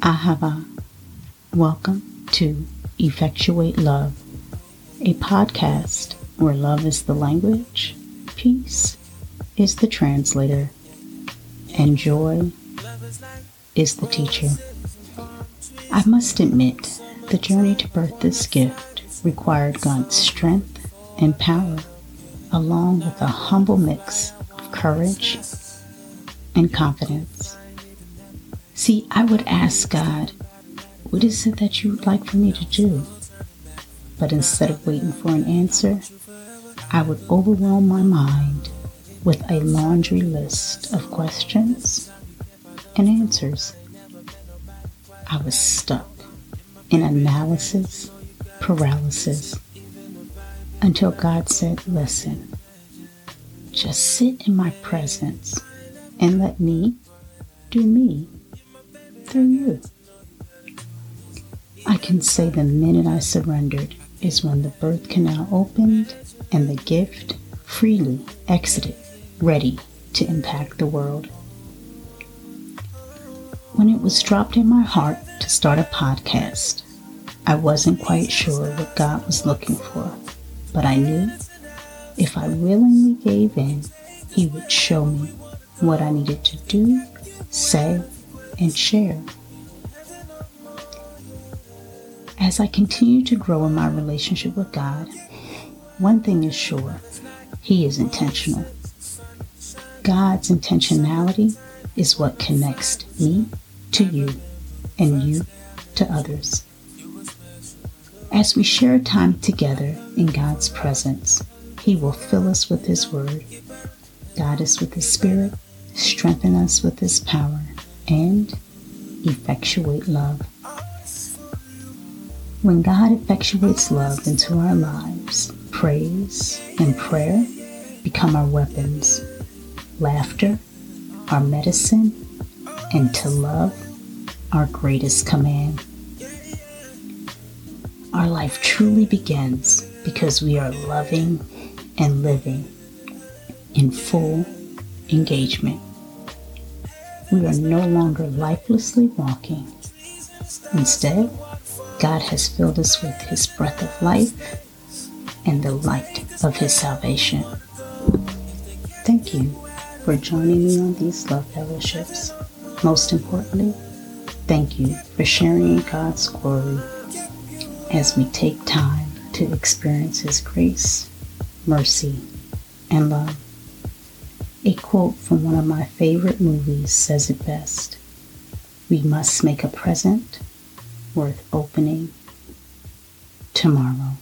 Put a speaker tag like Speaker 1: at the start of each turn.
Speaker 1: Ahava. Welcome to Effectuate Love, a podcast where love is the language, peace is the translator, and joy is the teacher. I must admit, the journey to birth this gift required God's strength and power, along with a humble mix of courage and confidence. See, I would ask God, what is it that you would like for me to do? But instead of waiting for an answer, I would overwhelm my mind with a laundry list of questions and answers. I was stuck in analysis paralysis until God said, Listen, just sit in my presence and let me do me through you. I can say the minute I surrendered is when the birth canal opened and the gift freely exited, ready to impact the world. When it was dropped in my heart to start a podcast, I wasn't quite sure what God was looking for, but I knew if I willingly gave in, He would show me what I needed to do, say, and share. As I continue to grow in my relationship with God, one thing is sure He is intentional. God's intentionality is what connects me to you and you to others. As we share time together in God's presence, He will fill us with His Word, guide us with His Spirit, strengthen us with His power, and effectuate love. When God effectuates love into our lives, praise and prayer become our weapons, laughter, our medicine, and to love, our greatest command. Our life truly begins because we are loving and living in full engagement. We are no longer lifelessly walking. Instead, God has filled us with His breath of life and the light of His salvation. Thank you for joining me on these love fellowships. Most importantly, thank you for sharing God's glory as we take time to experience His grace, mercy, and love. A quote from one of my favorite movies says it best We must make a present worth opening tomorrow.